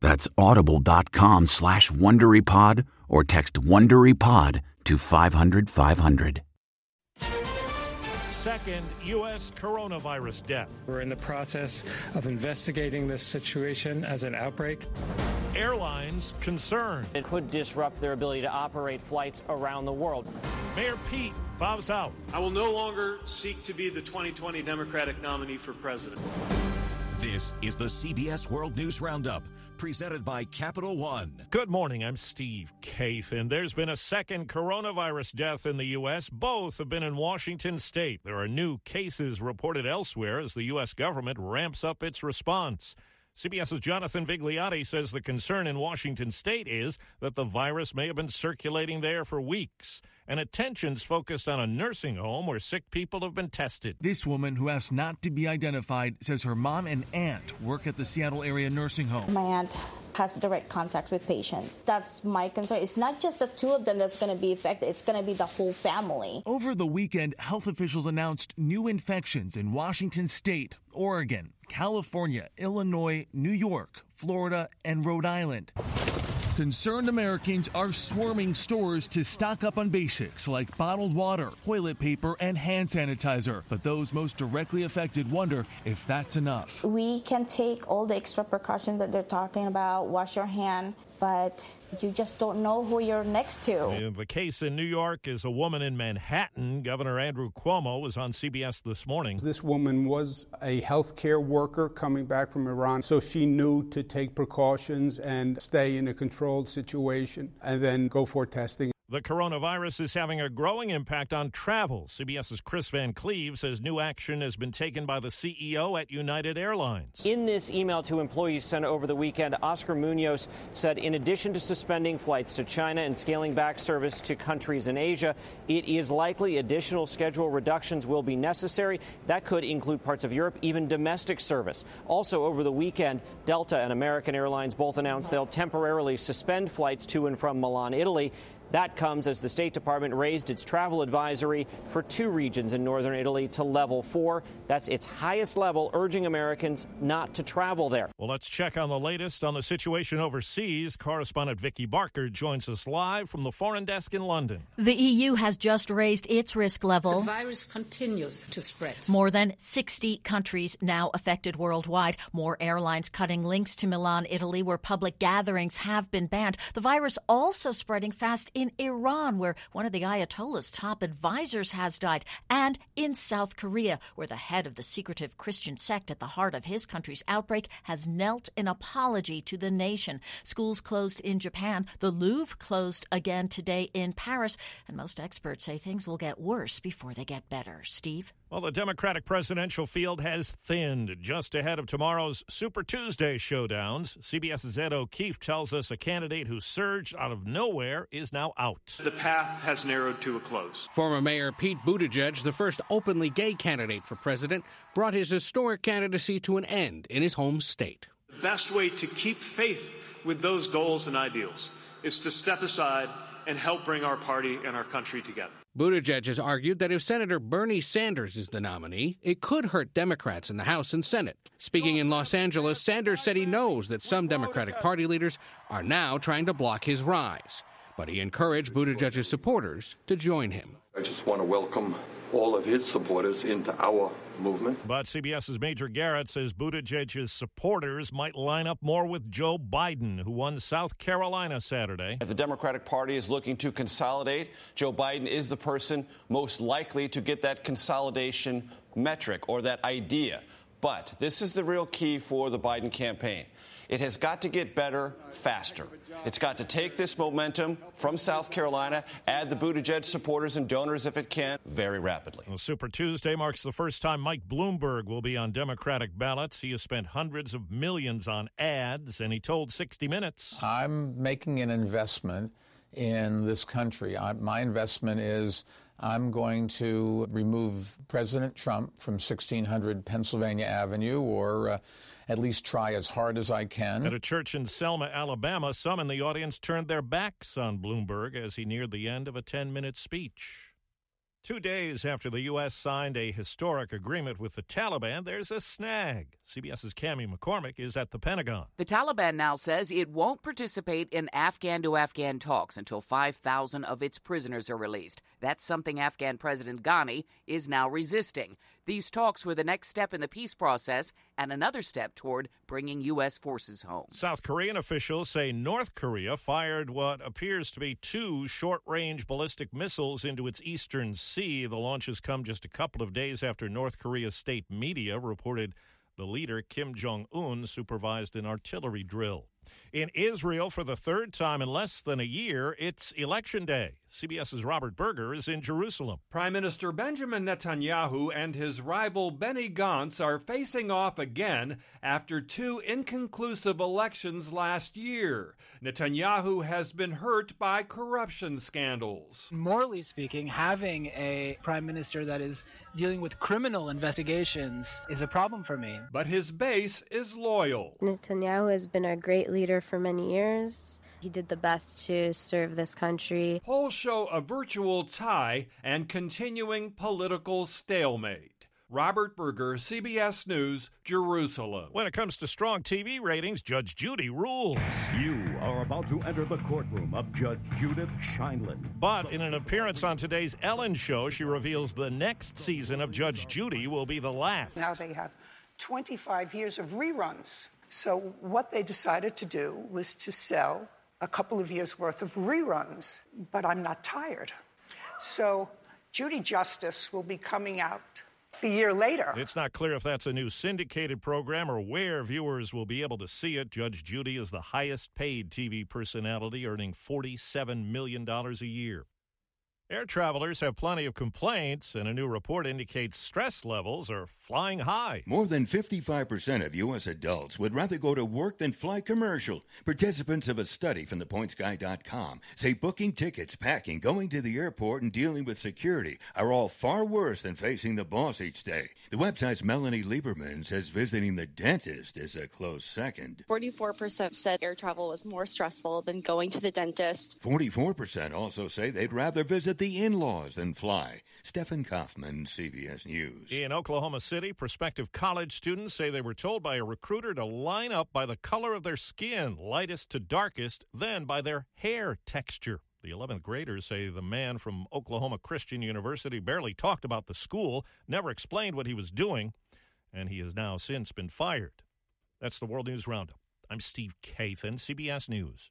That's audible.com slash WonderyPod or text WonderyPod to 500 500. Second U.S. coronavirus death. We're in the process of investigating this situation as an outbreak. Airlines concerned. It could disrupt their ability to operate flights around the world. Mayor Pete bows out. I will no longer seek to be the 2020 Democratic nominee for president. This is the CBS World News Roundup presented by Capital One. Good morning. I'm Steve Kathan, and there's been a second coronavirus death in the U.S. Both have been in Washington state. There are new cases reported elsewhere as the U.S. government ramps up its response. CBS's Jonathan Vigliotti says the concern in Washington state is that the virus may have been circulating there for weeks and attention's focused on a nursing home where sick people have been tested. This woman, who asked not to be identified, says her mom and aunt work at the Seattle area nursing home. My aunt has direct contact with patients. That's my concern. It's not just the two of them that's going to be affected, it's going to be the whole family. Over the weekend, health officials announced new infections in Washington state, Oregon, California, Illinois, New York, Florida, and Rhode Island. Concerned Americans are swarming stores to stock up on basics like bottled water, toilet paper, and hand sanitizer. But those most directly affected wonder if that's enough. We can take all the extra precautions that they're talking about, wash your hand, but you just don't know who you're next to. The case in New York is a woman in Manhattan. Governor Andrew Cuomo was on CBS this morning. This woman was a healthcare worker coming back from Iran, so she knew to take precautions and stay in a controlled situation and then go for testing. The coronavirus is having a growing impact on travel. CBS's Chris Van Cleave says new action has been taken by the CEO at United Airlines. In this email to employees sent over the weekend, Oscar Munoz said in addition to suspending flights to China and scaling back service to countries in Asia, it is likely additional schedule reductions will be necessary. That could include parts of Europe, even domestic service. Also, over the weekend, Delta and American Airlines both announced they'll temporarily suspend flights to and from Milan, Italy. That comes as the State Department raised its travel advisory for two regions in northern Italy to level four. That's its highest level, urging Americans not to travel there. Well, let's check on the latest on the situation overseas. Correspondent Vicki Barker joins us live from the foreign desk in London. The EU has just raised its risk level. The virus continues to spread. More than 60 countries now affected worldwide. More airlines cutting links to Milan, Italy, where public gatherings have been banned. The virus also spreading fast in Iran, where one of the Ayatollah's top advisors has died, and in South Korea, where the head of the secretive Christian sect at the heart of his country's outbreak has knelt in apology to the nation. Schools closed in Japan, the Louvre closed again today in Paris, and most experts say things will get worse before they get better. Steve? Well, the Democratic presidential field has thinned just ahead of tomorrow's Super Tuesday showdowns. CBS's Ed O'Keefe tells us a candidate who surged out of nowhere is now out. The path has narrowed to a close. Former Mayor Pete Buttigieg, the first openly gay candidate for president, brought his historic candidacy to an end in his home state. The best way to keep faith with those goals and ideals is to step aside and help bring our party and our country together. Buttigieg has argued that if Senator Bernie Sanders is the nominee, it could hurt Democrats in the House and Senate. Speaking in Los Angeles, Sanders said he knows that some Democratic Party leaders are now trying to block his rise. But he encouraged Buttigieg's supporters to join him. I just want to welcome all of his supporters into our movement. But CBS's Major Garrett says Buttigieg's supporters might line up more with Joe Biden, who won South Carolina Saturday. If the Democratic Party is looking to consolidate, Joe Biden is the person most likely to get that consolidation metric or that idea. But this is the real key for the Biden campaign. It has got to get better faster. It's got to take this momentum from South Carolina, add the Buttigieg supporters and donors if it can, very rapidly. Well, Super Tuesday marks the first time Mike Bloomberg will be on Democratic ballots. He has spent hundreds of millions on ads, and he told 60 Minutes I'm making an investment in this country. I, my investment is I'm going to remove President Trump from 1600 Pennsylvania Avenue or uh, at least try as hard as I can. At a church in Selma, Alabama, some in the audience turned their backs on Bloomberg as he neared the end of a 10 minute speech. Two days after the U.S. signed a historic agreement with the Taliban, there's a snag. CBS's Cami McCormick is at the Pentagon. The Taliban now says it won't participate in Afghan to Afghan talks until 5,000 of its prisoners are released. That's something Afghan President Ghani is now resisting. These talks were the next step in the peace process and another step toward bringing U.S. forces home. South Korean officials say North Korea fired what appears to be two short range ballistic missiles into its eastern sea. The launches come just a couple of days after North Korea's state media reported the leader, Kim Jong un, supervised an artillery drill. In Israel, for the third time in less than a year, it's election day. CBS's Robert Berger is in Jerusalem. Prime Minister Benjamin Netanyahu and his rival Benny Gantz are facing off again after two inconclusive elections last year. Netanyahu has been hurt by corruption scandals. Morally speaking, having a prime minister that is dealing with criminal investigations is a problem for me. But his base is loyal. Netanyahu has been a great leader for many years. He did the best to serve this country. Polls show a virtual tie and continuing political stalemate. Robert Berger, CBS News, Jerusalem. When it comes to strong TV ratings, Judge Judy rules. You are about to enter the courtroom of Judge Judith Sheindlin. But in an appearance on today's Ellen show, she reveals the next season of Judge Judy will be the last. Now they have 25 years of reruns. So what they decided to do was to sell a couple of years worth of reruns, but I'm not tired. So Judy Justice will be coming out the year later. It's not clear if that's a new syndicated program or where viewers will be able to see it. Judge Judy is the highest paid TV personality, earning $47 million a year. Air travelers have plenty of complaints, and a new report indicates stress levels are flying high. More than 55% of U.S. adults would rather go to work than fly commercial. Participants of a study from thepointsguy.com say booking tickets, packing, going to the airport, and dealing with security are all far worse than facing the boss each day. The website's Melanie Lieberman says visiting the dentist is a close second. 44% said air travel was more stressful than going to the dentist. 44% also say they'd rather visit the in laws and fly. Stephen Kaufman, CBS News. In Oklahoma City, prospective college students say they were told by a recruiter to line up by the color of their skin, lightest to darkest, then by their hair texture. The 11th graders say the man from Oklahoma Christian University barely talked about the school, never explained what he was doing, and he has now since been fired. That's the World News Roundup. I'm Steve Kathan, CBS News.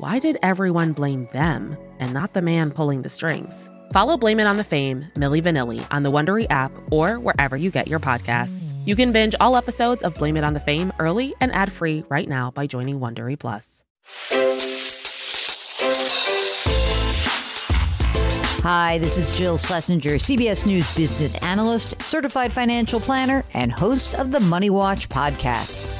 why did everyone blame them and not the man pulling the strings? Follow Blame It on the Fame, Milli Vanilli, on the Wondery app or wherever you get your podcasts. You can binge all episodes of Blame It on the Fame early and ad free right now by joining Wondery Plus. Hi, this is Jill Schlesinger, CBS News business analyst, certified financial planner, and host of the Money Watch podcast.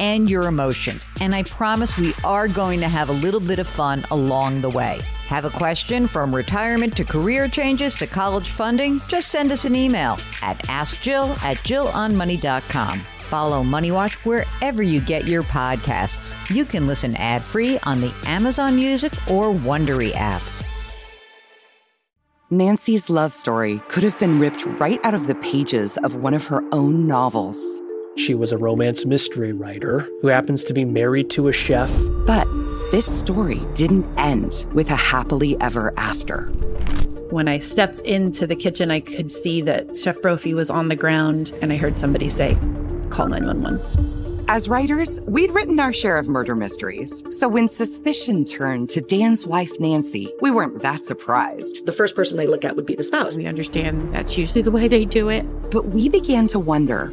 and your emotions. And I promise we are going to have a little bit of fun along the way. Have a question from retirement to career changes to college funding? Just send us an email at askjill at jillonmoney.com. Follow Money Watch wherever you get your podcasts. You can listen ad free on the Amazon Music or Wondery app. Nancy's love story could have been ripped right out of the pages of one of her own novels. She was a romance mystery writer who happens to be married to a chef. But this story didn't end with a happily ever after. When I stepped into the kitchen, I could see that Chef Brophy was on the ground, and I heard somebody say, Call 911. As writers, we'd written our share of murder mysteries. So when suspicion turned to Dan's wife, Nancy, we weren't that surprised. The first person they look at would be the spouse. We understand that's usually the way they do it. But we began to wonder